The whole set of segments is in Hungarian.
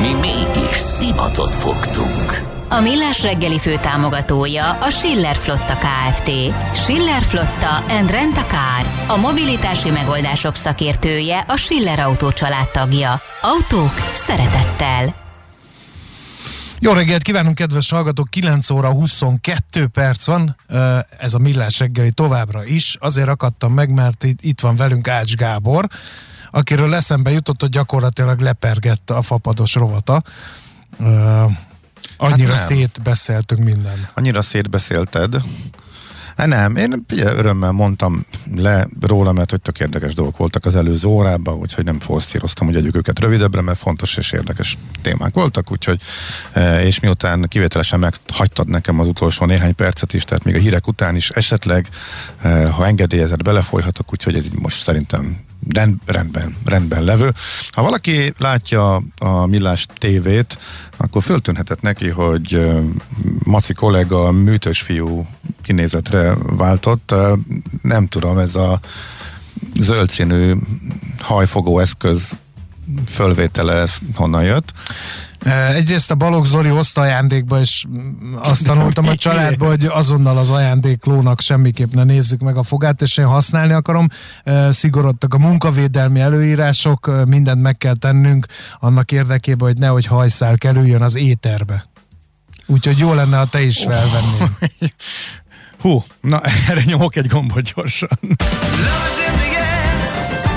Mi mégis szimatot fogtunk. A Millás reggeli fő támogatója a Schiller Flotta KFT. Schiller Flotta and Rent a Car. A mobilitási megoldások szakértője a Schiller Autó tagja. Autók szeretettel. Jó reggelt kívánunk, kedves hallgatók! 9 óra 22 perc van, ez a Millás reggeli továbbra is. Azért akadtam meg, mert itt van velünk Ács Gábor, akiről eszembe jutott, hogy gyakorlatilag lepergett a fapados rovata. Annyira hát szétbeszéltünk minden. Annyira szétbeszélted. Hát nem, én ugye, örömmel mondtam le róla, mert hogy tök érdekes dolgok voltak az előző órában, úgyhogy nem forszíroztam, hogy együk őket rövidebbre, mert fontos és érdekes témák voltak, úgyhogy és miután kivételesen meghagytad nekem az utolsó néhány percet is, tehát még a hírek után is esetleg, ha engedélyezett, belefolyhatok, úgyhogy ez így most szerintem rend, rendben, rendben levő. Ha valaki látja a Millás tévét, akkor föltűnhetett neki, hogy Maci kollega műtös fiú kinézetre váltott. Nem tudom, ez a zöld színű hajfogó eszköz fölvétele ez honnan jött. Egyrészt a Balogh Zoli hozta ajándékba, és azt tanultam a családba, hogy azonnal az ajándéklónak semmiképp ne nézzük meg a fogát, és én használni akarom. Szigorodtak a munkavédelmi előírások, mindent meg kell tennünk annak érdekében, hogy nehogy hajszál kerüljön az éterbe. Úgyhogy jó lenne, ha te is felvennél. Hú, na erre nyomok egy gombot gyorsan.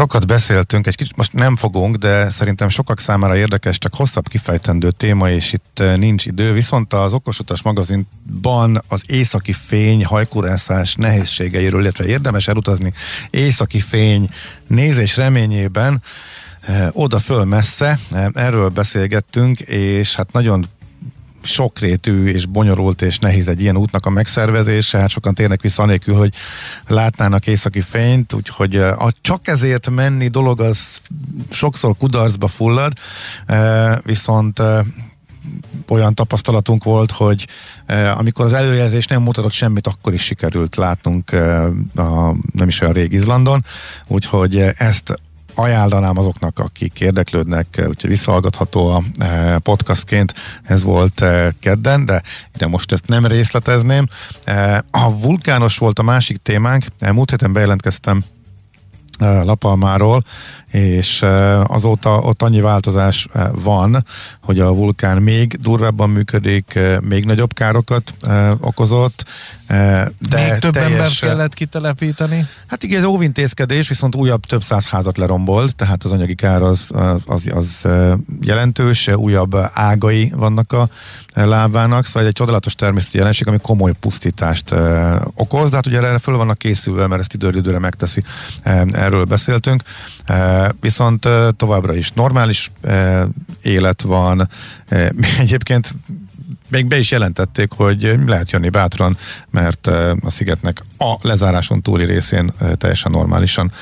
Sokat beszéltünk, egy kicsit most nem fogunk, de szerintem sokak számára érdekes, csak hosszabb kifejtendő téma, és itt eh, nincs idő. Viszont az Okosutas magazinban az északi fény hajkurászás nehézségeiről, illetve érdemes elutazni északi fény nézés reményében eh, oda föl messze, eh, erről beszélgettünk, és hát nagyon sokrétű és bonyolult és nehéz egy ilyen útnak a megszervezése, hát sokan térnek vissza anélkül, hogy látnának északi fényt, úgyhogy a csak ezért menni dolog az sokszor kudarcba fullad, viszont olyan tapasztalatunk volt, hogy amikor az előjelzés nem mutatott semmit, akkor is sikerült látnunk a, nem is olyan rég Izlandon, úgyhogy ezt ajánlanám azoknak, akik érdeklődnek, úgyhogy visszahallgatható a e, podcastként, ez volt e, kedden, de ide most ezt nem részletezném. E, a vulkános volt a másik témánk, múlt héten bejelentkeztem Lapalmáról, és azóta ott annyi változás van, hogy a vulkán még durvábban működik, még nagyobb károkat okozott, de még több teljes, embert kellett kitelepíteni? Hát igen, ez óvintézkedés, viszont újabb több száz házat lerombolt, tehát az anyagi kár az, az, az, az jelentős, újabb ágai vannak a lávának, szóval egy csodálatos természeti jelenség, ami komoly pusztítást okoz, de hát ugye erre föl vannak készülve, mert ezt időről időre megteszi, erről beszéltünk. Viszont továbbra is normális élet van. Egyébként még be is jelentették, hogy lehet jönni bátran, mert a szigetnek a lezáráson túli részén teljesen normálisan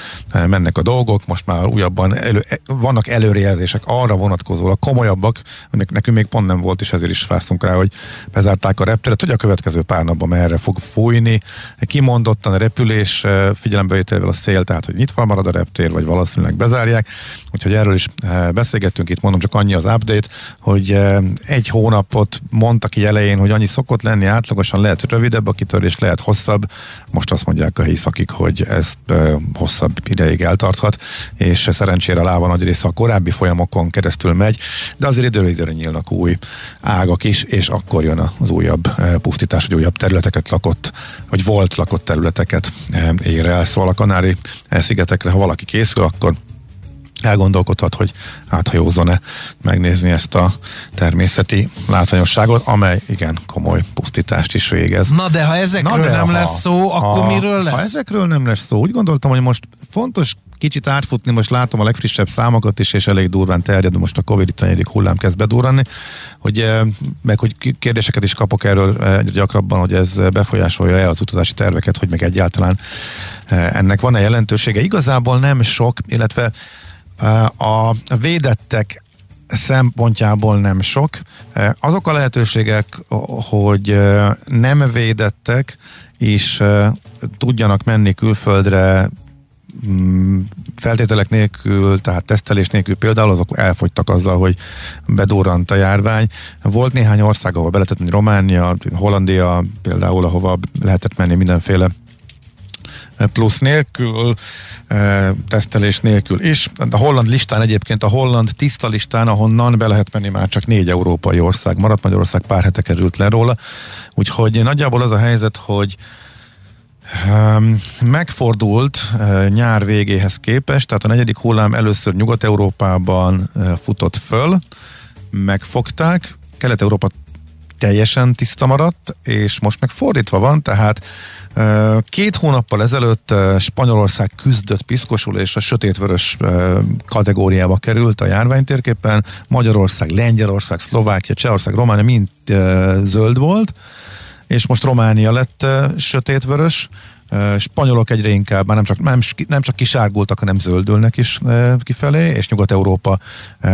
mennek a dolgok. Most már újabban elő, e, vannak előrejelzések arra vonatkozólag komolyabbak, aminek nekünk még pont nem volt, és ezért is fáztunk rá, hogy bezárták a repteret, hogy a következő pár napban merre fog fújni. Kimondottan a repülés figyelembevételével a szél, tehát hogy nyitva marad a reptér, vagy valószínűleg bezárják. Úgyhogy erről is beszélgettünk itt, mondom csak annyi az update, hogy egy hónapot mond mondta ki elején, hogy annyi szokott lenni, átlagosan lehet rövidebb a kitörés, lehet hosszabb. Most azt mondják a helyi szakik, hogy ez hosszabb ideig eltarthat, és szerencsére láva nagy része a korábbi folyamokon keresztül megy, de azért időről időre nyílnak új ágak is, és akkor jön az újabb pusztítás, hogy újabb területeket lakott, vagy volt lakott területeket ér el. Szóval a Kanári szigetekre, ha valaki készül, akkor elgondolkodhat, hogy áthajózzon-e megnézni ezt a természeti látványosságot, amely igen komoly pusztítást is végez. Na de ha ezekről Na de nem ha, lesz szó, akkor ha, miről lesz? Ha ezekről nem lesz szó, úgy gondoltam, hogy most fontos kicsit átfutni, most látom a legfrissebb számokat is, és elég durván terjed, most a Covid negyedik hullám kezd bedurranni, hogy, eh, meg hogy kérdéseket is kapok erről eh, egyre gyakrabban, hogy ez befolyásolja-e az utazási terveket, hogy meg egyáltalán eh, ennek van-e jelentősége. Igazából nem sok, illetve a védettek szempontjából nem sok. Azok a lehetőségek, hogy nem védettek, és tudjanak menni külföldre mm, feltételek nélkül, tehát tesztelés nélkül például, azok elfogytak azzal, hogy bedurrant a járvány. Volt néhány ország, ahol be lehetett menni, Románia, Hollandia például, ahova lehetett menni mindenféle plusz nélkül, e, tesztelés nélkül is. A holland listán egyébként, a holland tiszta listán, ahonnan be lehet menni, már csak négy európai ország maradt, Magyarország pár hete került le róla. Úgyhogy nagyjából az a helyzet, hogy Um, megfordult uh, nyár végéhez képest, tehát a negyedik hullám először Nyugat-Európában uh, futott föl, megfogták, Kelet-Európa teljesen tiszta maradt, és most meg fordítva van, tehát Két hónappal ezelőtt Spanyolország küzdött piszkosul, és a sötétvörös kategóriába került a járványtérképen. Magyarország, Lengyelország, Szlovákia, Csehország, Románia mind zöld volt, és most Románia lett sötétvörös. Spanyolok egyre inkább már nem csak, nem, nem csak kisárgultak, hanem zöldülnek is kifelé, és Nyugat-Európa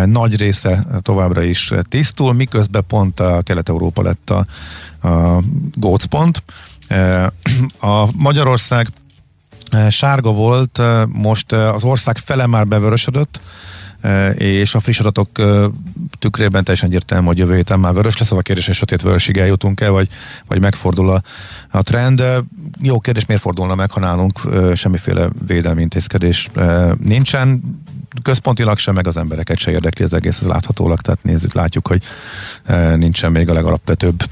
nagy része továbbra is tisztul, miközben pont a Kelet-Európa lett a, a gócpont. A Magyarország sárga volt, most az ország fele már bevörösödött, és a friss adatok tükrében teljesen egyértelmű, hogy jövő héten már vörös lesz, a kérdés, hogy sötét vörösig eljutunk el, vagy, vagy megfordul a, a trend. Jó kérdés, miért fordulna meg, ha nálunk semmiféle védelmi intézkedés nincsen központilag sem, meg az embereket se érdekli az egész, ez láthatólag, tehát nézzük, látjuk, hogy nincsen még a legalapvetőbb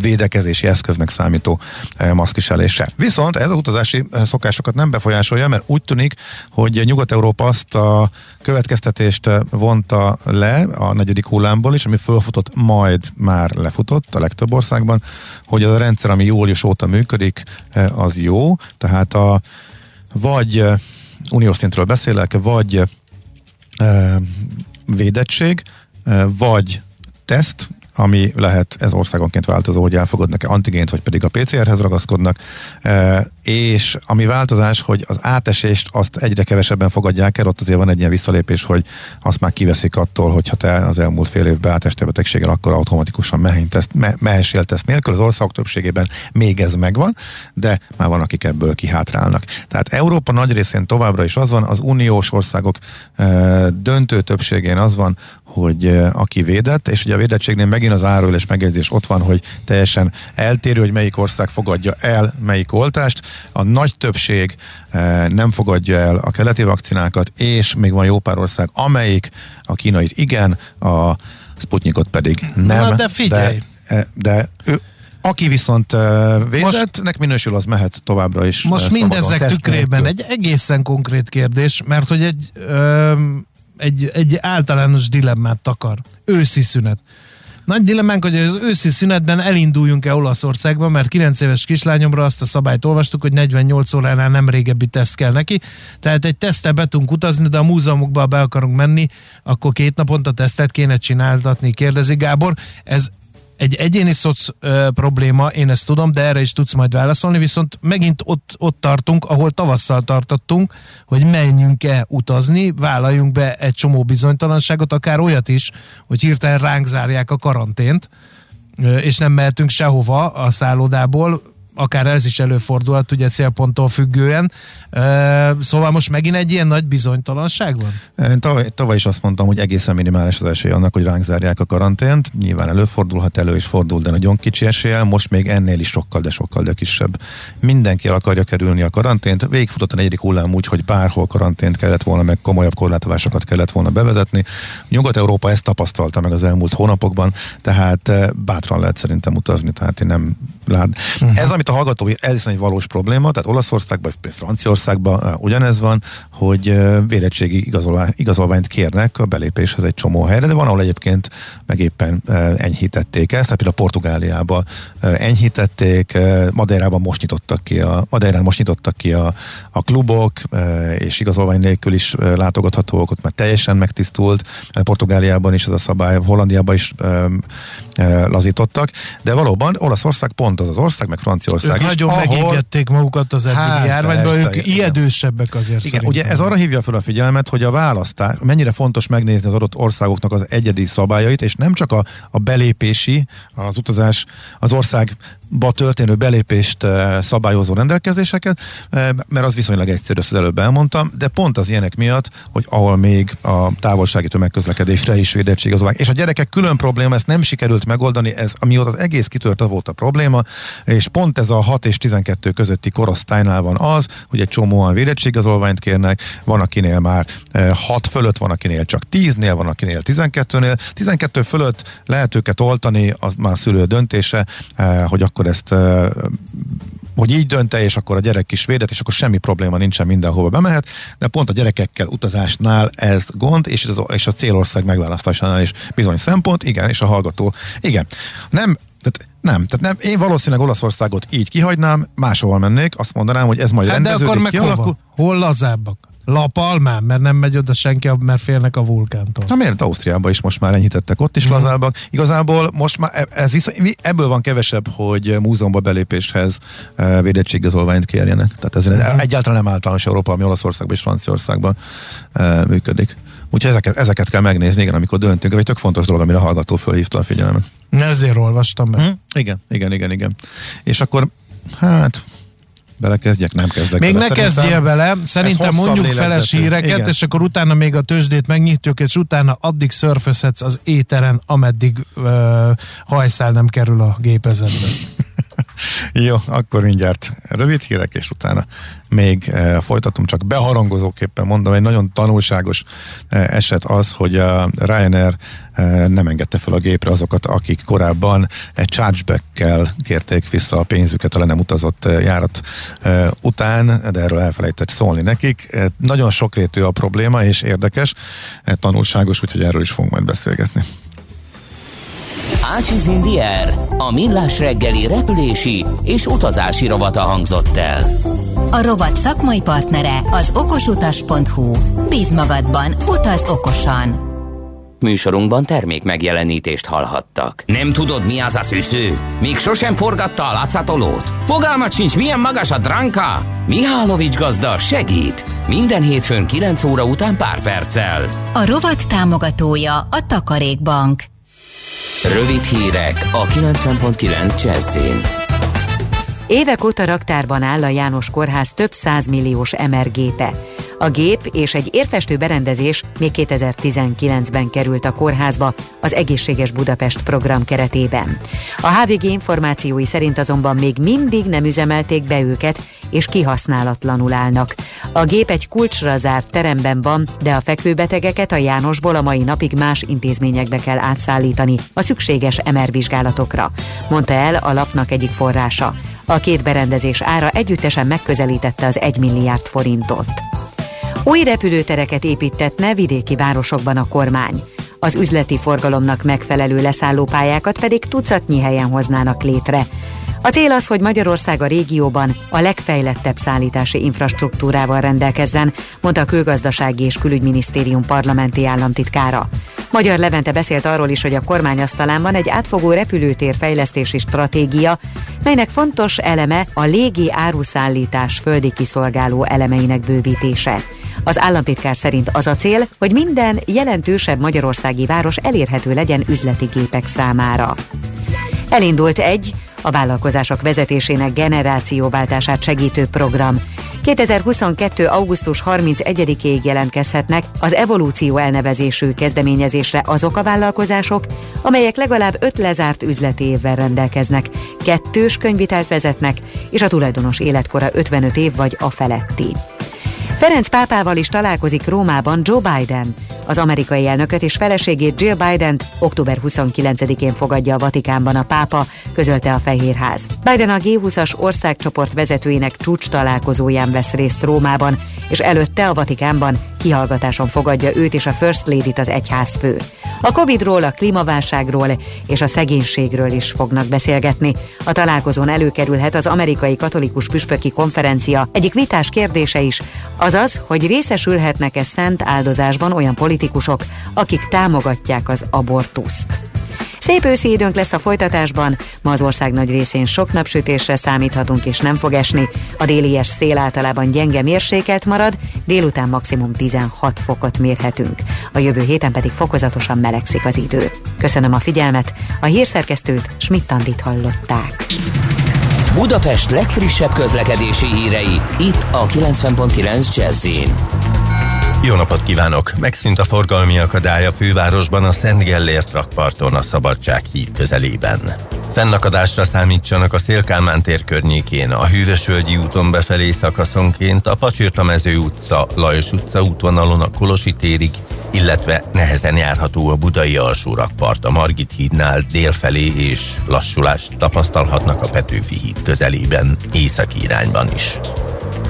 védekezési eszköznek számító e, maszkviselése. Viszont ez az utazási szokásokat nem befolyásolja, mert úgy tűnik, hogy Nyugat-Európa azt a következtetést vonta le a negyedik hullámból is, ami fölfutott, majd már lefutott a legtöbb országban, hogy az a rendszer, ami július óta működik, az jó, tehát a vagy uniós szintről beszélek, vagy védettség, vagy teszt, ami lehet ez országonként változó, hogy elfogadnak-e antigént, vagy pedig a PCR-hez ragaszkodnak, e, és ami változás, hogy az átesést azt egyre kevesebben fogadják el, ott azért van egy ilyen visszalépés, hogy azt már kiveszik attól, hogyha te az elmúlt fél évben átestél betegséggel, akkor automatikusan teszt, me, mehessél teszt nélkül, az országok többségében még ez megvan, de már van, akik ebből kihátrálnak. Tehát Európa nagy részén továbbra is az van, az uniós országok e, döntő többségén az van, hogy aki védett, és ugye a védettségnél megint az árul és megjegyzés ott van, hogy teljesen eltérő, hogy melyik ország fogadja el melyik oltást. A nagy többség nem fogadja el a keleti vakcinákat, és még van jó pár ország, amelyik a kínait igen, a Sputnikot pedig nem. Na de figyelj! De, de ő, aki viszont védettnek minősül, az mehet továbbra is. Most mindezek tükrében egy egészen konkrét kérdés, mert hogy egy ö, egy, egy általános dilemmát takar. Őszi szünet. Nagy dilemmánk, hogy az őszi szünetben elinduljunk-e Olaszországba, mert 9 éves kislányomra azt a szabályt olvastuk, hogy 48 óránál nem régebbi teszt kell neki. Tehát egy tesztel be tudunk utazni, de a múzeumokba be akarunk menni, akkor két naponta tesztet kéne csináltatni, kérdezi Gábor. Ez egy egyéni szoc ö, probléma, én ezt tudom, de erre is tudsz majd válaszolni, viszont megint ott, ott tartunk, ahol tavasszal tartottunk, hogy menjünk-e utazni, vállaljunk be egy csomó bizonytalanságot, akár olyat is, hogy hirtelen ránk zárják a karantént, ö, és nem mehetünk sehova a szállodából, akár ez is előfordulhat, ugye célponttól függően. Szóval most megint egy ilyen nagy bizonytalanság van? Én tavaly, tavaly is azt mondtam, hogy egészen minimális az esély annak, hogy ránk zárják a karantént. Nyilván előfordulhat, elő is fordul, de nagyon kicsi esélye. Most még ennél is sokkal, de sokkal, de kisebb. Mindenki el akarja kerülni a karantént. Végigfutott a negyedik hullám úgy, hogy bárhol karantént kellett volna, meg komolyabb korlátozásokat kellett volna bevezetni. Nyugat-Európa ezt tapasztalta meg az elmúlt hónapokban, tehát bátran lehet szerintem utazni, tehát én nem lát. Uh-huh. Ez, amit a hallgató, ez egy valós probléma, tehát Olaszországban, vagy Franciaországban ugyanez van, hogy vérettségi igazolvány, igazolványt kérnek a belépéshez egy csomó helyre, de van, ahol egyébként meg éppen enyhítették ezt, tehát például Portugáliában enyhítették, Madeirában most nyitottak ki a, Madeirán most nyitottak ki a, a klubok, és igazolvány nélkül is látogathatók, ott már teljesen megtisztult, Portugáliában is ez a szabály, Hollandiában is lazítottak, de valóban Olaszország pont az az ország, meg Franciaország ők is. Nagyon ahol... megégették magukat az eddigi hát, járványban, ők igen. ijedősebbek azért igen, Ugye ez arra hívja fel a figyelmet, hogy a választás, mennyire fontos megnézni az adott országoknak az egyedi szabályait, és nem csak a, a belépési, az utazás, az ország ba történő belépést eh, szabályozó rendelkezéseket, eh, mert az viszonylag egyszerű, ezt az előbb elmondtam, de pont az ilyenek miatt, hogy ahol még a távolsági tömegközlekedésre is védettség az És a gyerekek külön probléma, ezt nem sikerült megoldani, ez amióta az egész kitört, volt a probléma, és pont ez a 6 és 12 közötti korosztálynál van az, hogy egy csomóan védettségigazolványt kérnek, van akinél már 6 eh, fölött, van akinél csak 10-nél, van akinél 12-nél. 12 fölött lehet őket oltani, az már szülő döntése, hogy akkor akkor ezt hogy így dönte, és akkor a gyerek is védett, és akkor semmi probléma nincsen, mindenhova bemehet, de pont a gyerekekkel utazásnál ez gond, és, az, és a célország megválasztásánál is bizony szempont, igen, és a hallgató, igen. Nem, tehát nem, tehát nem, én valószínűleg Olaszországot így kihagynám, máshol mennék, azt mondanám, hogy ez majd hát rendeződik, de akkor meg kialakul. Hova? Hol lazábbak? Lapalmán, mert nem megy oda senki, mert félnek a vulkántól. Na miért Ausztriában is most már enyhítettek, ott is mm. lazábbak. Igazából most már e- ez viszont, ebből van kevesebb, hogy múzeumba belépéshez e, védettségigazolványt kérjenek. Tehát ez mm. egyáltalán nem általános Európa, ami Olaszországban és Franciaországban e, működik. Úgyhogy ezeket, ezeket kell megnézni, igen, amikor döntünk. Egy tök fontos dolog, amire a hallgató fölhívta a figyelmet. Ezért olvastam be. Mm. Igen, igen, igen, igen. És akkor, hát belekezdjek, nem kezdek Még bele. ne kezdjél bele, szerintem mondjuk feles híreket, Igen. és akkor utána még a tőzsdét megnyitjuk, és utána addig szörfözhetsz az éteren, ameddig uh, hajszál nem kerül a gépezetbe. Jó, akkor mindjárt rövid hírek, és utána még e, folytatom, csak beharangozóképpen mondom, egy nagyon tanulságos e, eset az, hogy a Ryanair e, nem engedte fel a gépre azokat, akik korábban egy chargeback-kel kérték vissza a pénzüket a le nem utazott járat e, után, de erről elfelejtett szólni nekik. E, nagyon sokrétű a probléma, és érdekes, e, tanulságos, úgyhogy erről is fogunk majd beszélgetni. Ácsiz Indier, a millás reggeli repülési és utazási rovata hangzott el. A rovat szakmai partnere az okosutas.hu. Bíz magadban, utaz okosan! Műsorunkban termék megjelenítést hallhattak. Nem tudod, mi az a szűző? Még sosem forgatta a látszatolót? Fogalmat sincs, milyen magas a dránka? Mihálovics gazda segít! Minden hétfőn 9 óra után pár perccel. A rovat támogatója a Takarékbank. Rövid hírek a 90.9 Jazzin. Évek óta raktárban áll a János Kórház több százmilliós MR gépe. A gép és egy érfestő berendezés még 2019-ben került a kórházba az Egészséges Budapest program keretében. A HVG információi szerint azonban még mindig nem üzemelték be őket, és kihasználatlanul állnak. A gép egy kulcsra zárt teremben van, de a fekvőbetegeket a Jánosból a mai napig más intézményekbe kell átszállítani a szükséges MR vizsgálatokra, mondta el a lapnak egyik forrása. A két berendezés ára együttesen megközelítette az 1 milliárd forintot. Új repülőtereket építetne vidéki városokban a kormány. Az üzleti forgalomnak megfelelő leszállópályákat pedig tucatnyi helyen hoznának létre. A cél az, hogy Magyarország a régióban a legfejlettebb szállítási infrastruktúrával rendelkezzen, mondta a Külgazdasági és Külügyminisztérium parlamenti államtitkára. Magyar Levente beszélt arról is, hogy a kormány asztalán van egy átfogó repülőtér fejlesztési stratégia, melynek fontos eleme a légi áruszállítás földi kiszolgáló elemeinek bővítése. Az államtitkár szerint az a cél, hogy minden jelentősebb magyarországi város elérhető legyen üzleti gépek számára. Elindult egy a vállalkozások vezetésének generációváltását segítő program. 2022. augusztus 31-ig jelentkezhetnek az evolúció elnevezésű kezdeményezésre azok a vállalkozások, amelyek legalább öt lezárt üzleti évvel rendelkeznek, kettős könyvitelt vezetnek, és a tulajdonos életkora 55 év vagy a feletti. Ferenc pápával is találkozik Rómában Joe Biden. Az amerikai elnököt és feleségét Jill biden október 29-én fogadja a Vatikánban a pápa, közölte a Fehérház. Biden a G20-as országcsoport vezetőinek csúcs találkozóján vesz részt Rómában, és előtte a Vatikánban kihallgatáson fogadja őt és a First Lady-t az egyházfő. A Covid-ról, a klímaválságról és a szegénységről is fognak beszélgetni. A találkozón előkerülhet az amerikai katolikus püspöki konferencia egyik vitás kérdése is, azaz, hogy részesülhetnek-e szent áldozásban olyan politikusok, akik támogatják az abortuszt. Szép őszi időnk lesz a folytatásban, ma az ország nagy részén sok napsütésre számíthatunk és nem fog esni. A délies szél általában gyenge mérsékelt marad, délután maximum 16 fokot mérhetünk. A jövő héten pedig fokozatosan melegszik az idő. Köszönöm a figyelmet, a hírszerkesztőt Schmidt-Tandit hallották. Budapest legfrissebb közlekedési hírei, itt a 90.9 jazz jó napot kívánok! Megszűnt a forgalmi akadály a fővárosban a Szent Gellért rakparton a Szabadság híd közelében. Fennakadásra számítsanak a Szélkálmán tér környékén, a Hűvösvölgyi úton befelé szakaszonként, a Pacsirtamező utca, Lajos utca útvonalon a Kolosi térig, illetve nehezen járható a Budai alsó rakpart a Margit hídnál délfelé és lassulást tapasztalhatnak a Petőfi híd közelében, északi irányban is.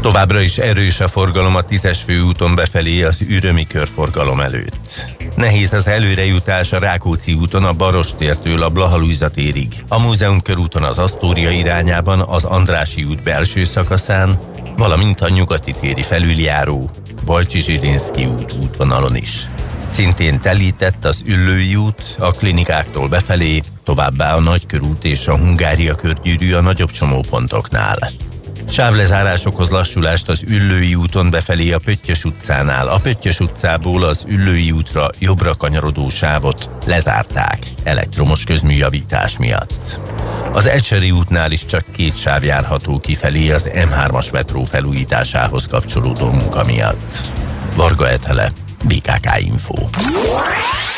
Továbbra is erős a forgalom a tízes főúton befelé az ürömi körforgalom előtt. Nehéz az előrejutás a Rákóczi úton a Barostértől a Blahalújza térig, a Múzeum körúton az Asztória irányában az Andrási út belső szakaszán, valamint a nyugati téri felüljáró Balcsi Zsirinszki út útvonalon is. Szintén telített az Üllői út a klinikáktól befelé, továbbá a Nagykörút és a Hungária körgyűrű a nagyobb csomópontoknál. Sávlezárásokhoz lassulást az Üllői úton befelé a Pöttyös utcánál. A Pöttyös utcából az Üllői útra jobbra kanyarodó sávot lezárták elektromos közműjavítás miatt. Az Ecseri útnál is csak két sáv járható kifelé az M3-as metró felújításához kapcsolódó munka miatt. Varga Etele, BKK Info.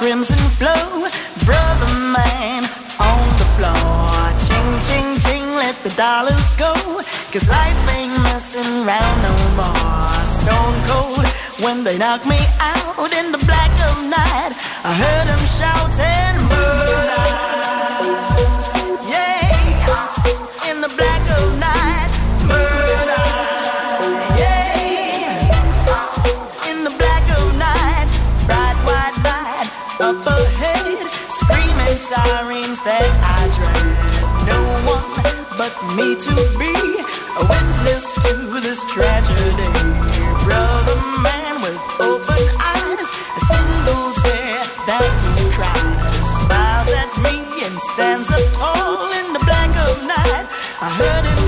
crimson flow, brother man on the floor. Ching, ching, ching, let the dollars go, cause life ain't messing around no more. Stone cold when they knock me stands up tall in the black of night. I heard him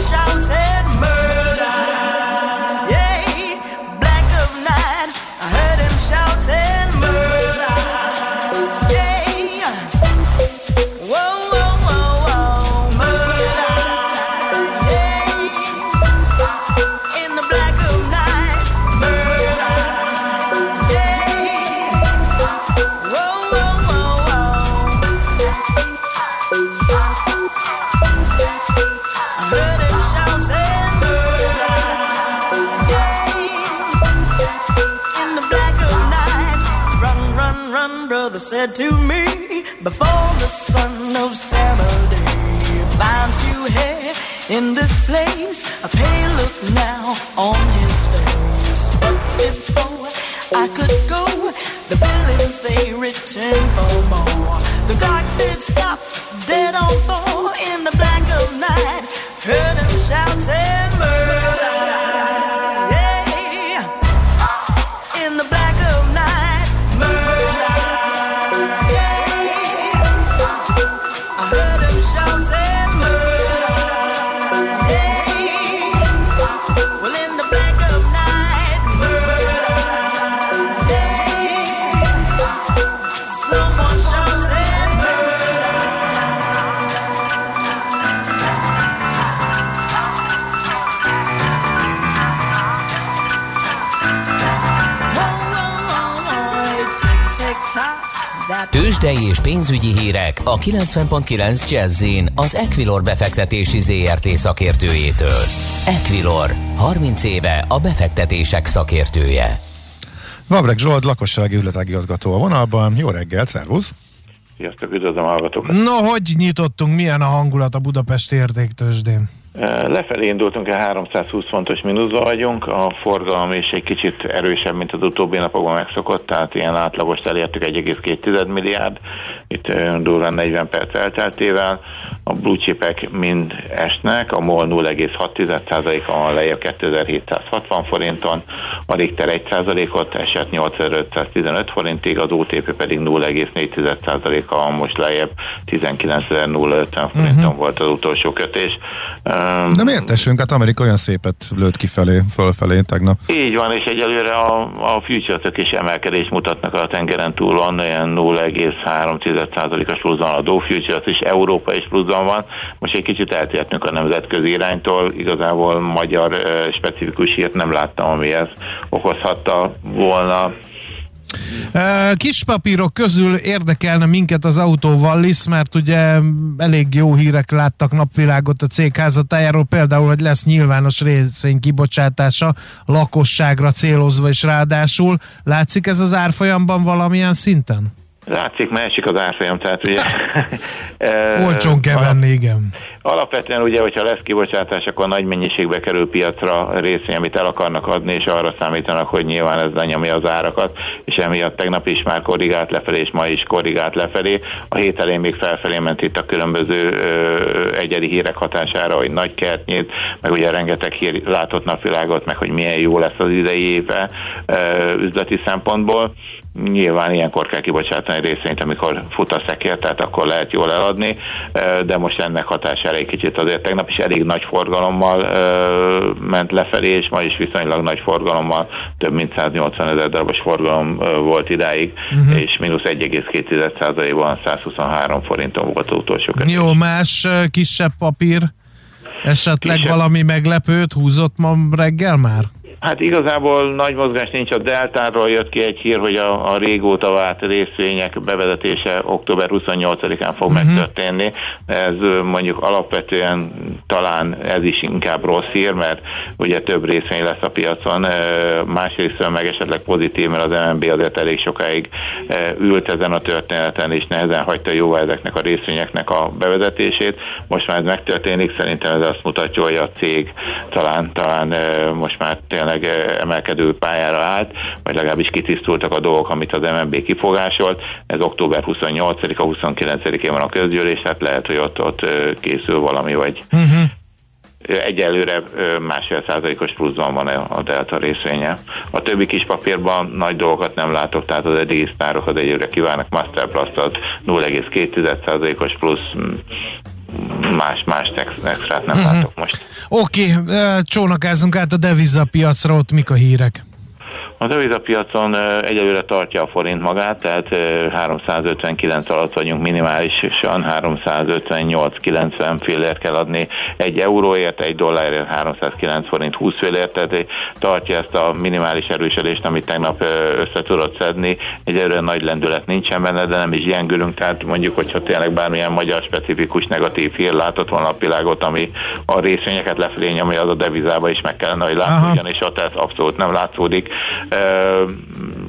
to me before the sun of summer day finds you here in this place. Tőzsdei és pénzügyi hírek a 90.9 jazz az Equilor befektetési ZRT szakértőjétől. Equilor, 30 éve a befektetések szakértője. Vabreg Zsolt, lakossági üzletágigazgató a vonalban. Jó reggel, szervusz! Sziasztok, üdvözlöm a hallgatókat! No, hogy nyitottunk, milyen a hangulat a Budapesti értéktősdén? Lefelé indultunk, a 320 fontos mínuszba vagyunk, a forgalom is egy kicsit erősebb, mint az utóbbi napokban megszokott, tehát ilyen átlagost elértük 1,2 milliárd, itt durván 40 perc elteltével, a blue chipek mind esnek, a MOL 0,6%-a van lejjebb 2760 forinton, a Richter 1%-ot esett 8515 forintig, az OTP pedig 0,4%-a van most lejjebb 19050 forinton uh-huh. volt az utolsó kötés. Öm, De miért esünk? Hát Amerika olyan szépet lőtt kifelé, fölfelé tegnap. Így van, és egyelőre a, a future is emelkedést mutatnak a tengeren túlon, olyan 0,3%-os pluszban a Dow Futures is, Európa is van. Most egy kicsit eltértünk a nemzetközi iránytól, igazából magyar specifikus hírt nem láttam, ami ezt okozhatta volna. Kis papírok közül érdekelne minket az autóval Lisz, mert ugye elég jó hírek láttak napvilágot a cég házatájáról, például, hogy lesz nyilvános részvény kibocsátása lakosságra célozva és ráadásul. Látszik ez az árfolyamban valamilyen szinten? Látszik, mert esik az árfolyam, tehát ugye... Olcsón kell venni, igen. Alapvetően ugye, hogyha lesz kibocsátás, akkor nagy mennyiségbe kerül piacra részvény, amit el akarnak adni, és arra számítanak, hogy nyilván ez lenyomja az árakat, és emiatt tegnap is már korrigált lefelé, és ma is korrigált lefelé. A hét elején még felfelé ment itt a különböző ö, egyedi hírek hatására, hogy nagy kert nyílt, meg ugye rengeteg hír látott napvilágot, meg hogy milyen jó lesz az idei éve ö, üzleti szempontból. Nyilván ilyenkor kell kibocsátani részvényt, amikor fut a szekér, tehát akkor lehet jól eladni, de most ennek hatására egy kicsit azért tegnap is elég nagy forgalommal ö, ment lefelé, és ma is viszonylag nagy forgalommal, több mint 180 ezer darabos forgalom ö, volt idáig, uh-huh. és mínusz 1,2%-ban 123 forinton volt az utolsó kötés. Jó, más kisebb papír esetleg Kisebb. valami meglepőt húzott ma reggel már? Hát igazából nagy mozgás nincs. A Deltáról jött ki egy hír, hogy a, a régóta várt részvények bevezetése október 28-án fog uh-huh. megtörténni. Ez mondjuk alapvetően talán ez is inkább rossz hír, mert ugye több részvény lesz a piacon. Másrészt meg esetleg pozitív, mert az MNB azért elég sokáig ült ezen a történeten, és nehezen hagyta jóvá ezeknek a részvényeknek a bevezetését. Most már ez megtörténik, szerintem ez azt mutatja, hogy a cég talán, talán most már tényleg ö, emelkedő pályára állt, vagy legalábbis kitisztultak a dolgok, amit az MNB kifogásolt. Ez október 28-a, 29-én van a közgyűlés, tehát lehet, hogy ott, ott ö, készül valami, vagy Uh-huh. egyelőre ö, másfél százalékos pluszban van a Delta részvénye. A többi kis papírban nagy dolgokat nem látok, tehát az eddigi sztárok az egyelőre kívánnak, Masterplast az 0,2 százalékos plusz, mm, más, más ex- extrát nem uh-huh. látok most. Oké, okay, csónakázunk át a devizapiacra, ott mik a hírek? A devizapiacon egyelőre tartja a forint magát, tehát ö, 359 alatt vagyunk minimálisan, 358,90 fillért kell adni egy euróért, egy dollárért 309 forint 20 fillért, tehát tartja ezt a minimális erősödést, amit tegnap össze tudott szedni. Egyelőre nagy lendület nincsen benne, de nem is gyengülünk, tehát mondjuk, hogyha tényleg bármilyen magyar specifikus negatív hír látott volna a világot, ami a részvényeket lefelé nyomja, az a devizába is meg kellene, hogy látszódjon, és ott ez abszolút nem látszódik.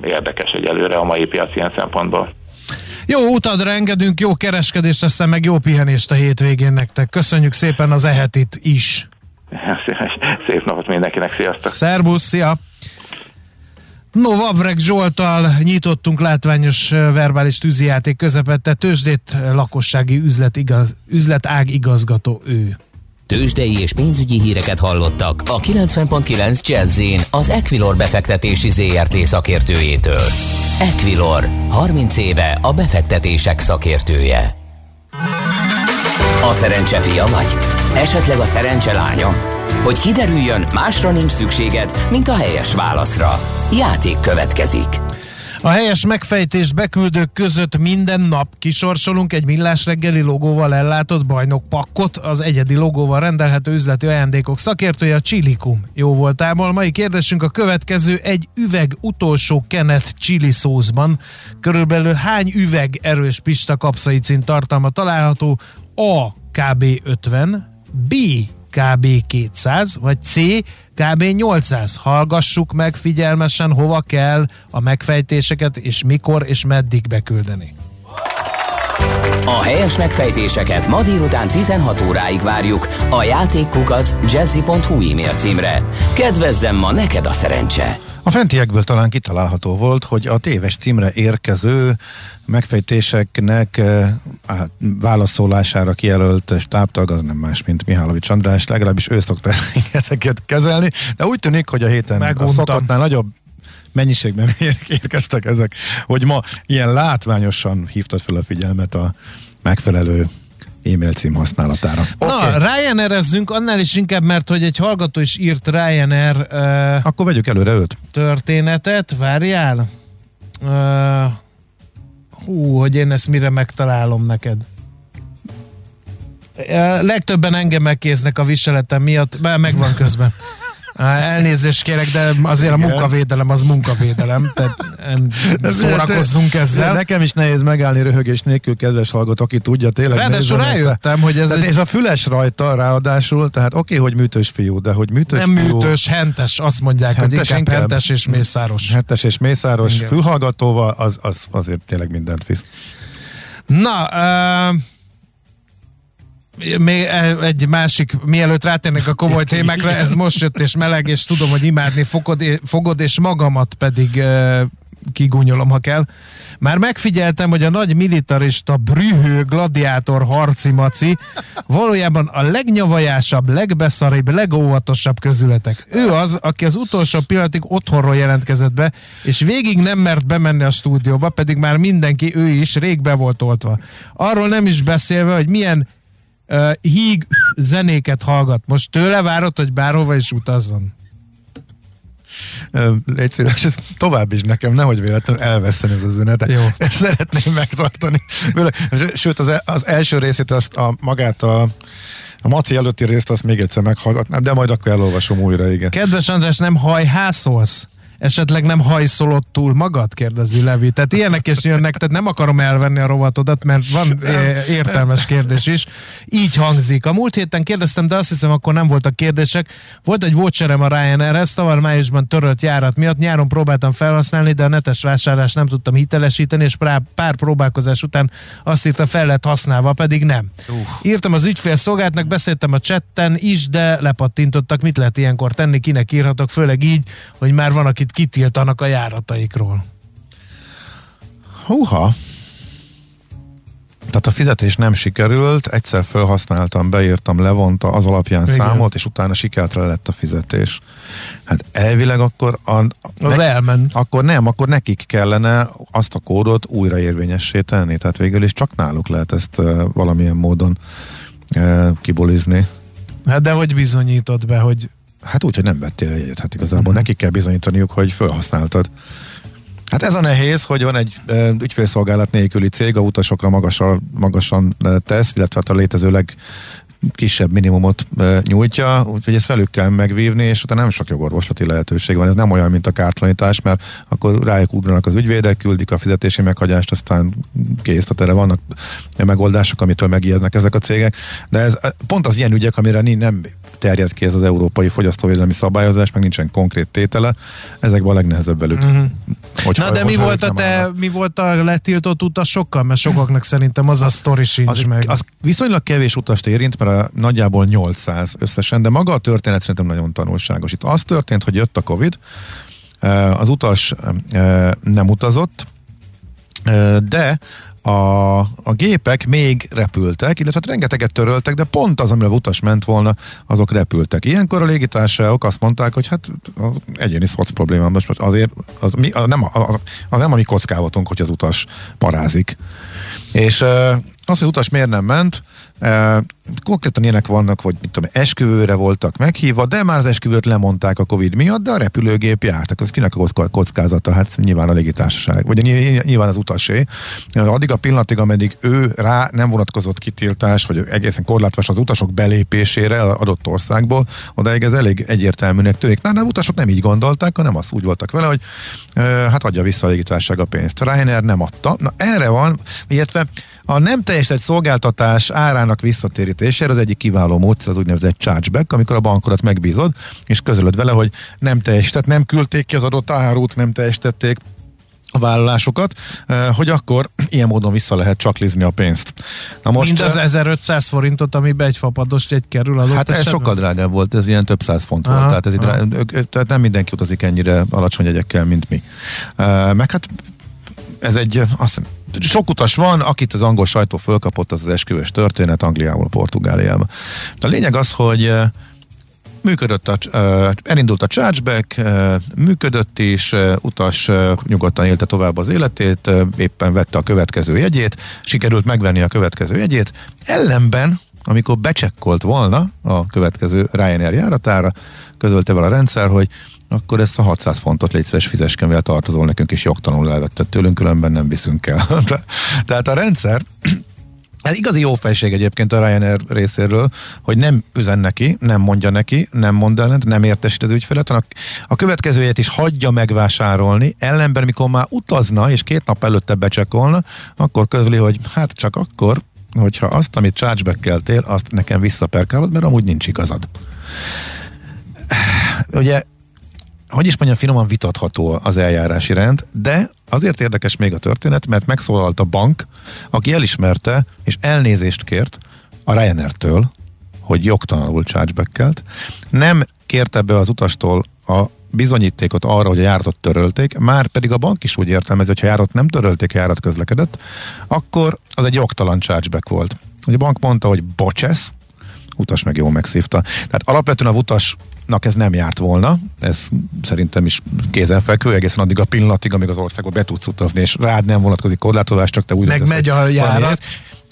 Érdekes egyelőre a mai piac ilyen szempontból. Jó utadra engedünk, jó kereskedést, aztán meg jó pihenést a hétvégén nektek. Köszönjük szépen az ehetit is. Szép napot mindenkinek, sziasztok! Szerbusz, szia! No, Vavreg Zsoltal nyitottunk látványos verbális tűzijáték közepette tőzsdét lakossági üzlet igaz, üzletág igazgató ő. Tőzsdei és pénzügyi híreket hallottak a 90.9 jazz az Equilor befektetési ZRT szakértőjétől. Equilor, 30 éve a befektetések szakértője. A szerencse fia vagy? Esetleg a szerencse lánya? Hogy kiderüljön, másra nincs szükséged, mint a helyes válaszra. Játék következik. A helyes megfejtés beküldők között minden nap kisorsolunk egy millás reggeli logóval ellátott bajnok pakkot, az egyedi logóval rendelhető üzleti ajándékok szakértője a Chilikum. Jó voltából. Mai kérdésünk a következő. Egy üveg utolsó kenet chili szószban körülbelül hány üveg erős pista kapszaicin tartalma található? A. kb. 50, B. kb. 200, vagy C. kb. 800. Hallgassuk meg figyelmesen, hova kell a megfejtéseket, és mikor és meddig beküldeni. A helyes megfejtéseket ma délután 16 óráig várjuk a játékkukac jazzy.hu e-mail címre. Kedvezzem ma neked a szerencse! A fentiekből talán kitalálható volt, hogy a téves címre érkező megfejtéseknek eh, á, válaszolására kijelölt stábtag az nem más, mint Mihálovics András, legalábbis ő szokta ezeket kezelni, de úgy tűnik, hogy a héten Meguntam. a szokottnál nagyobb mennyiségben ér- érkeztek ezek, hogy ma ilyen látványosan hívtad fel a figyelmet a megfelelő e-mail cím használatára. Na, Oké, Ryanair-ezzünk annál is inkább, mert hogy egy hallgató is írt Ryanair uh, akkor vegyük előre őt. történetet, várjál. Uh, hú, hogy én ezt mire megtalálom neked. Uh, legtöbben engem megkéznek a viseletem miatt, már megvan közben. Elnézést kérek, de azért a Igen. munkavédelem az munkavédelem, tehát szórakozzunk ezzel. Nekem is nehéz megállni röhögés nélkül, kedves hallgató, aki tudja tényleg. Ráadásul rájöttem, hogy ez Tehát egy és a füles rajta ráadásul, tehát oké, hogy műtős fiú, de hogy műtős nem fiú, műtős, hentes, azt mondják, Hentes hogy inkább, inkább. hentes és mészáros. hettes és mészáros Igen. fülhallgatóval, az, az azért tényleg mindent visz. Na, uh, még egy másik, mielőtt rátérnek a komoly témákra, ez most jött és meleg, és tudom, hogy imádni fogod, fogod és magamat pedig uh, kigúnyolom, ha kell. Már megfigyeltem, hogy a nagy militarista brühő gladiátor harci maci valójában a legnyavajásabb, legbeszaribb, legóvatosabb közületek. Ő az, aki az utolsó pillanatig otthonról jelentkezett be, és végig nem mert bemenni a stúdióba, pedig már mindenki, ő is rég be volt oltva. Arról nem is beszélve, hogy milyen uh, híg zenéket hallgat. Most tőle várod, hogy bárhova is utazzon. Légy szíves, ez tovább is nekem, nehogy véletlenül elveszteni ez az ünnete. Jó. Ezt szeretném megtartani. Sőt, az, e- az első részét, azt a, magát a, a Maci előtti részt azt még egyszer meghallgatnám, de majd akkor elolvasom újra, igen. Kedves András, nem hajhászolsz? Esetleg nem hajszolod túl magad? Kérdezi Levi. Tehát ilyenek is jönnek, tehát nem akarom elvenni a rovatodat, mert van eh, értelmes kérdés is. Így hangzik. A múlt héten kérdeztem, de azt hiszem akkor nem voltak kérdések. Volt egy voucherem a Ryanair-hez, tavaly májusban törölt járat miatt. Nyáron próbáltam felhasználni, de a netes vásárlást nem tudtam hitelesíteni, és pár, pár próbálkozás után azt írta fel lett használva, pedig nem. Írtam az ügyfélszolgálatnak, beszéltem a chatten is, de lepattintottak, mit lehet ilyenkor tenni, kinek írhatok, főleg így, hogy már van, akit kitiltanak a járataikról. Húha! Tehát a fizetés nem sikerült, egyszer felhasználtam, beírtam, levonta, az alapján Igen. Számolt, és utána sikertre lett a fizetés. Hát elvileg akkor a, Az elment. Akkor nem, akkor nekik kellene azt a kódot újra érvényessé tenni. Tehát végül is csak náluk lehet ezt uh, valamilyen módon uh, kibulizni. Hát de hogy bizonyítod be, hogy Hát úgy, hogy nem vettél egyet. Hát igazából Mhm. nekik kell bizonyítaniuk, hogy felhasználtad. Hát ez a nehéz, hogy van egy e, ügyfélszolgálat nélküli cég, a utasokra magasan, magasan tesz, illetve hát a létező legkisebb minimumot e, nyújtja, úgyhogy ezt velük kell megvívni, és utána nem sok jogorvoslati lehetőség van. Ez nem olyan, mint a kártalanítás, mert akkor rájuk ugranak az ügyvédek, küldik a fizetési meghagyást, aztán kész, tehát erre vannak megoldások, amitől megijednek ezek a cégek. De ez pont az ilyen ügyek, amire nem terjed ki ez az európai fogyasztóvédelmi szabályozás, meg nincsen konkrét tétele, ezekben a legnehezebb velük. Mm-hmm. Na de mi volt, a te, mi volt a letiltott utasokkal? Mert sokaknak szerintem az a sztori sincs az, meg. Az viszonylag kevés utast érint, mert a, nagyjából 800 összesen, de maga a történet szerintem nagyon tanulságos. Itt az történt, hogy jött a Covid, az utas nem utazott, de a, a gépek még repültek, illetve hát rengeteget töröltek, de pont az, amire utas ment volna, azok repültek. Ilyenkor a légitársaságok azt mondták, hogy hát az egyéni szoc probléma, most azért az, mi, az, nem, az, az nem a mi kockávatunk, hogy az utas parázik. És az, hogy az utas miért nem ment, Konkrétan ilyenek vannak, hogy mit tudom, esküvőre voltak meghívva, de már az esküvőt lemondták a Covid miatt, de a repülőgép járt. Az kinek a kockázata? Hát nyilván a légitársaság, vagy nyilván az utasé. Addig a pillanatig, ameddig ő rá nem vonatkozott kitiltás, vagy egészen korlátos az utasok belépésére adott országból, odaig ez elég egyértelműnek tűnik. Na, de utasok nem így gondolták, hanem azt úgy voltak vele, hogy hát adja vissza a légitársaság a pénzt. Ryanair nem adta. Na erre van, illetve a nem teljesített szolgáltatás árának visszatérítésére az egyik kiváló módszer az úgynevezett chargeback, amikor a bankodat megbízod, és közölöd vele, hogy nem teljesített, nem küldték ki az adott árut, nem teljesítették, a vállalásokat, eh, hogy akkor ilyen módon vissza lehet csaklizni a pénzt. Na most, Mind az 1500 forintot, amiben egy fapados egy kerül adott Hát ez sokkal drágább volt, ez ilyen több száz font aha, volt, tehát, ez aha. Tehát nem mindenki utazik ennyire alacsony jegyekkel, mint mi. Eh, meg hát ez egy, azt sok utas van, akit az angol sajtó fölkapott, az az esküvős történet Angliából, Portugáliába. A lényeg az, hogy működött a, elindult a chargeback, működött uh, utas nyugodtan élte tovább az életét, éppen vette a következő jegyét, sikerült megvenni a következő jegyét, ellenben, amikor becsekkolt volna a következő Ryanair járatára, közölte vele a rendszer, hogy akkor ezt a 600 fontot légy szíves fizesken, mivel tartozol nekünk, és jogtalanul elvetted tőlünk, különben nem viszünk el. Tehát a rendszer ez igazi jó fejség egyébként a Ryanair részéről, hogy nem üzen neki, nem mondja neki, nem mond el, nem értesít az ügyfelet, hanem a következőjét is hagyja megvásárolni, ellenben mikor már utazna, és két nap előtte becsekolna, akkor közli, hogy hát csak akkor, hogyha azt, amit chargeback-keltél, azt nekem visszaperkálod, mert amúgy nincs igazad. Ugye hogy is mondjam, finoman vitatható az eljárási rend, de azért érdekes még a történet, mert megszólalt a bank, aki elismerte és elnézést kért a Ryanair-től, hogy jogtalanul chargeback Nem kérte be az utastól a bizonyítékot arra, hogy a járatot törölték, már pedig a bank is úgy értelmezi, hogy ha járat nem törölték, a járat közlekedett, akkor az egy jogtalan chargeback volt. Hogy a bank mondta, hogy bocsesz, utas meg jól megszívta. Tehát alapvetően a utasnak ez nem járt volna, ez szerintem is kézenfekvő, egészen addig a pillanatig, amíg az országba be tudsz utazni, és rád nem vonatkozik korlátozás, csak te úgy Meg megy a járat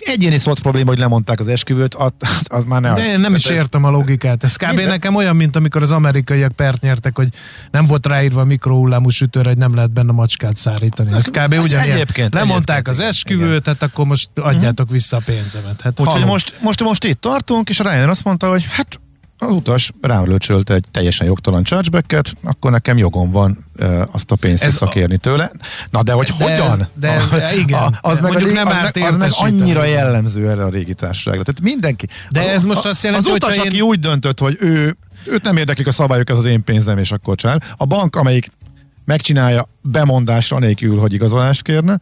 egyéni szólt probléma, hogy lemondták az esküvőt, az, az már nem. De én nem is értem a logikát. Ez kb. nekem olyan, mint amikor az amerikaiak pert nyertek, hogy nem volt ráírva a mikrohullámú sütőre, hogy nem lehet benne macskát szárítani. Ez kb. ugyanilyen. Egyébként, lemondták egyébként, az esküvőt, igen. tehát akkor most adjátok uh-huh. vissza a pénzemet. Hát, Úgyhogy most, most, most itt tartunk, és a Ryan azt mondta, hogy hát az utas rálöcsölt egy teljesen jogtalan chargebacket, akkor nekem jogom van e, azt a pénzt visszakérni tőle. Na de hogy de hogyan? Ez, de ez, igen. A, az, meg, a, nem az, meg, az meg annyira jellemző erre a régi társaságra. Tehát mindenki. De az, ez most azt jelenti, az utas, én... aki úgy döntött, hogy ő őt nem érdeklik a szabályok, ez az én pénzem, és akkor csár. A bank, amelyik megcsinálja bemondásra nélkül, hogy igazolást kérne,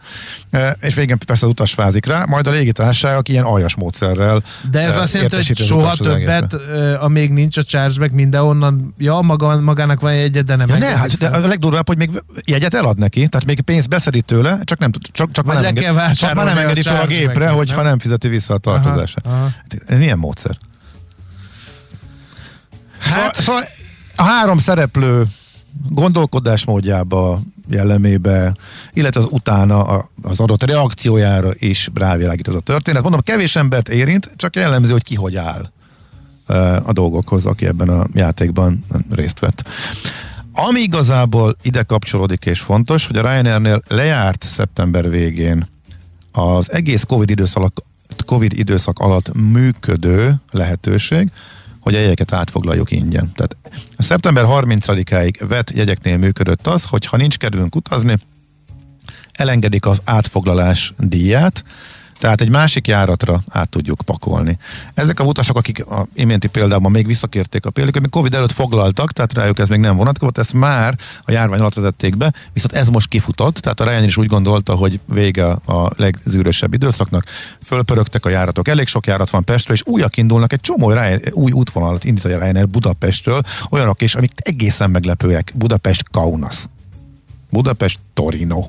e, és végén persze az utas fázik rá, majd a légitársaság, aki ilyen aljas módszerrel De ez e, azt jelenti, hogy soha többet, e, amíg nincs a chargeback mindenhonnan, ja, maga, magának van egy de nem ja, ne, hát, de a legdurvább, hogy még jegyet elad neki, tehát még pénzt beszedít tőle, csak nem, csak, csak már nem, enged, csak már nem engedi fel a gépre, hogy ha nem fizeti vissza a tartozását. Aha, aha. Hát, milyen módszer? Hát, szóval, szóval a három szereplő gondolkodásmódjába, jellemébe, illetve az utána az adott reakciójára is rávilágít ez a történet. Mondom, kevés embert érint, csak jellemző, hogy ki hogy áll a dolgokhoz, aki ebben a játékban részt vett. Ami igazából ide kapcsolódik és fontos, hogy a Ryanairnél lejárt szeptember végén az egész Covid időszak, COVID időszak alatt működő lehetőség, hogy a jegyeket átfoglaljuk ingyen. Tehát szeptember 30-áig vett jegyeknél működött az, hogy ha nincs kedvünk utazni, elengedik az átfoglalás díját, Tehát egy másik járatra át tudjuk pakolni. Ezek a utasok, akik a iménti példában még visszakérték a példát, amik Covid előtt foglaltak, tehát rájuk ez még nem vonatkozott, ezt már a járvány alatt vezették be, viszont ez most kifutott, tehát a Ryanair is úgy gondolta, hogy vége a legzűrösebb időszaknak, fölpörögtek a járatok, elég sok járat van Pestről, és újak indulnak, egy csomó Ryanair, új útvonalat indít a Ryanair Budapestről, olyanok is, amik egészen meglepőek. Budapest Kaunas. Budapest Torino.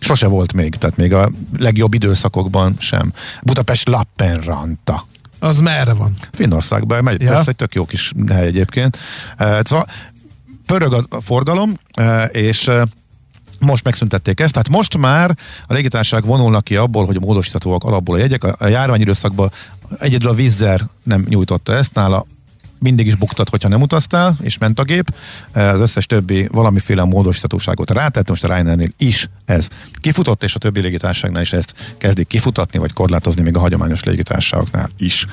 Sose volt még, tehát még a legjobb időszakokban sem. Budapest Lappenranta. Az merre van? Finnországban megy, Ja. persze egy tök jó kis hely egyébként. E, szóval pörög a forgalom, e, és e, most megszüntették ezt, tehát most már a légitársaság vonulnak ki abból, hogy módosíthatóak alapból a jegyek. A, járványidőszakban egyedül a Vizzer nem nyújtotta ezt, nála mindig is buktat, hogyha nem utaztál, és ment a gép. Az összes többi valamiféle módosítatóságot rátett, most a Ryanairnél is ez kifutott, és a többi légitársaságnál is ezt kezdik kifutatni, vagy korlátozni még a hagyományos légitársaságoknál is.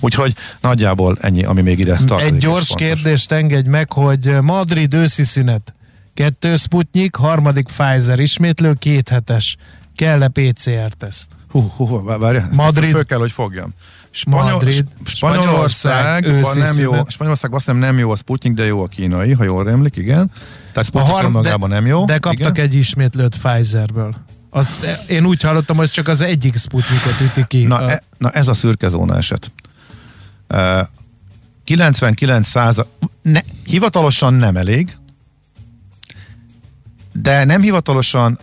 Úgyhogy nagyjából ennyi, ami még ide tartozik. Egy gyors kérdést engedj meg, hogy Madrid őszi szünet. Kettő Sputnik, harmadik Pfizer, ismétlő két hetes. Kell-e PCR-teszt? Hú, hú, várj, Madrid. Föl kell, hogy fogjam. Spanyol, Madrid. Spanyolország, Spanyolország, nem jó, szünet. Spanyolországban azt hiszem nem jó a Sputnik, de jó a kínai, ha jól emlik, igen. Tehát Sputnik har- önmagában nem jó. De kaptak igen. egy ismétlőt Pfizerből. Az, én úgy hallottam, hogy csak az egyik Sputnikot üti ki. Na, A- e, na ez a szürke zóna eset. Uh, 99 százal, ne, hivatalosan nem elég, de nem hivatalosan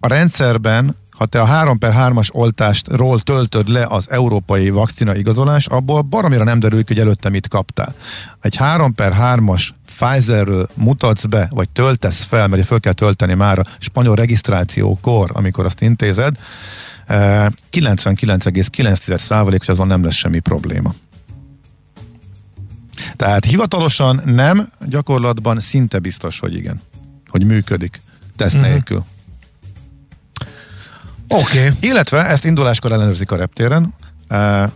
a rendszerben, ha te a 3 per 3-as oltástról töltöd le az európai vakcina igazolás, abból baromira nem derül ki, hogy előtte mit kaptál. Egy 3 per 3-as Pfizerről mutatsz be, vagy töltesz fel, mert föl kell tölteni már a spanyol regisztrációkor, amikor azt intézed, eh, 99,9% hogy azon nem lesz semmi probléma. Tehát hivatalosan nem, gyakorlatban szinte biztos, hogy igen. Hogy működik. Teszt Mhm. nélkül. Oké. Okay. Illetve ezt induláskor ellenőrzik a reptéren, e,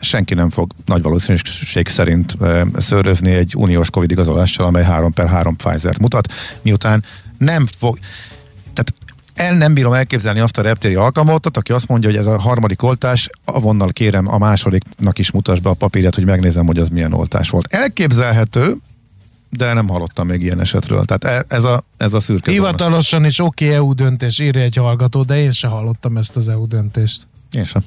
senki nem fog nagy valószínűség szerint e, szőrözni egy uniós Covid igazolással, amely 3 per 3 Pfizer-t mutat, miután nem fog, tehát el nem bírom elképzelni azt a reptéri alkalmazottat, aki azt mondja, hogy ez a harmadik oltás, avonnal kérem a másodiknak is mutasd be a papírját, hogy megnézem, hogy az milyen oltás volt. Elképzelhető, de nem hallottam még ilyen esetről. Tehát e- ez a, ez a szürke. Hivatalosan is oké okay, EU döntés, írja egy hallgató, de én se hallottam ezt az EU döntést. Én sem.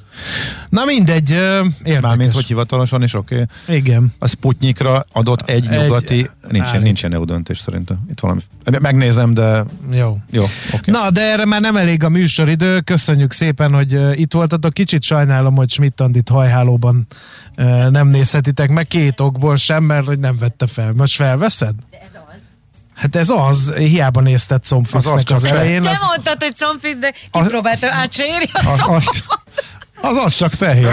Na mindegy, érdekes. Mármint, hogy hivatalosan is oké. Okay. Igen. A Sputnikra adott egy, Egy- nyugati, nincsen, állít. nincsen EU döntés szerintem. Itt valami. Megnézem, de Jó. jó. Okay. Na, de erre már nem elég a műsoridő. Köszönjük szépen, hogy itt voltatok. Kicsit sajnálom, hogy Schmidt Andit hajhálóban nem nézhetitek meg két okból sem, mert hogy nem vette fel. Most felveszed? Hát ez az, hiába nézted Az Combfixnek az az, az elején. Te Az, mondtad, hogy combfisz, de ki Az- próbáltam átsérni. Az, az, az, az csak fehér.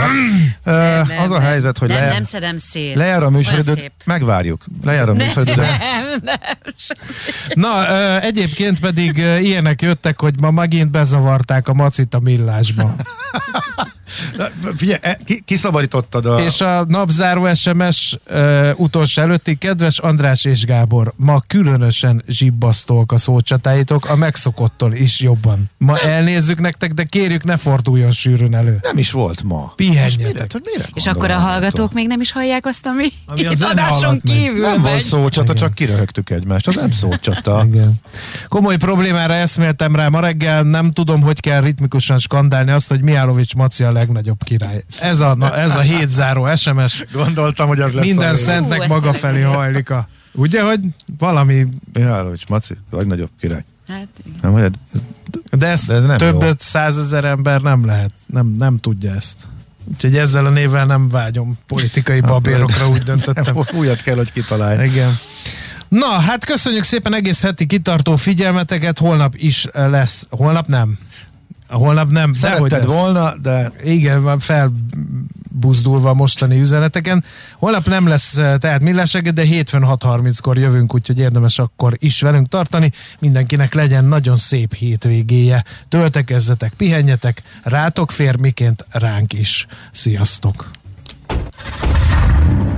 Ö, Nem, az a nem. helyzet, hogy nem, nem szedem szét. lejár a műsoridőt, megvárjuk. Lejár a műsoridőt. de- Nem, nem. na, egyébként pedig ilyenek jöttek, hogy ma megint bezavarták a macit a millásba. Figyelj, e, ki, kiszabadítottad a... És a napzáró SMS uh, utolsó előtti, kedves András és Gábor, ma különösen zsibbasztók a szócsatáitok, a megszokottól is jobban. Ma elnézzük nektek, de kérjük ne forduljon sűrűn elő. Nem is volt ma. Pihenjetek. Mire, mire És akkor a hallgatók még nem is hallják azt, ami, Ami a itt zene adáson kívül Nem volt megy. szócsata, Igen. csak kiröhögtük egymást. Az nem szócsata. Igen. Komoly problémára eszméltem rá ma reggel, nem tudom, hogy kell ritmikusan skandálni azt, hogy Mihálovics Maci a legnagyobb király. Ez a, na, ez a hétzáró SMS. Gondoltam, hogy az lesz Minden a Hú, szentnek ez maga felé hajlik a... Ugye, hogy valami... Mihálovics, Maci, legnagyobb király. Hát, igen. Nem, hogy ez, De ezt De ez nem több százezer ember nem lehet, nem, nem tudja ezt. Úgyhogy ezzel a névvel nem vágyom politikai babérokra, úgy döntöttem. újat kell, hogy kitalálj. Igen. Na, hát köszönjük szépen egész heti kitartó figyelmeteket, holnap is lesz, holnap nem. Holnap nem, Szeretted volna, de Igen, van felbuzdulva a mostani üzeneteken. Holnap nem lesz eh, tehát millás reggel, de hétfőn 6.30-kor jövünk, úgyhogy érdemes akkor is velünk tartani. Mindenkinek legyen nagyon szép hétvégéje. Töltekezzetek, pihenjetek, rátok fér, miként ránk is. Sziasztok!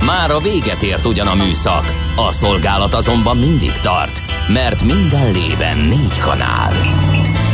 Már a véget ért ugyan a műszak, a szolgálat azonban mindig tart, mert minden lében négy kanál.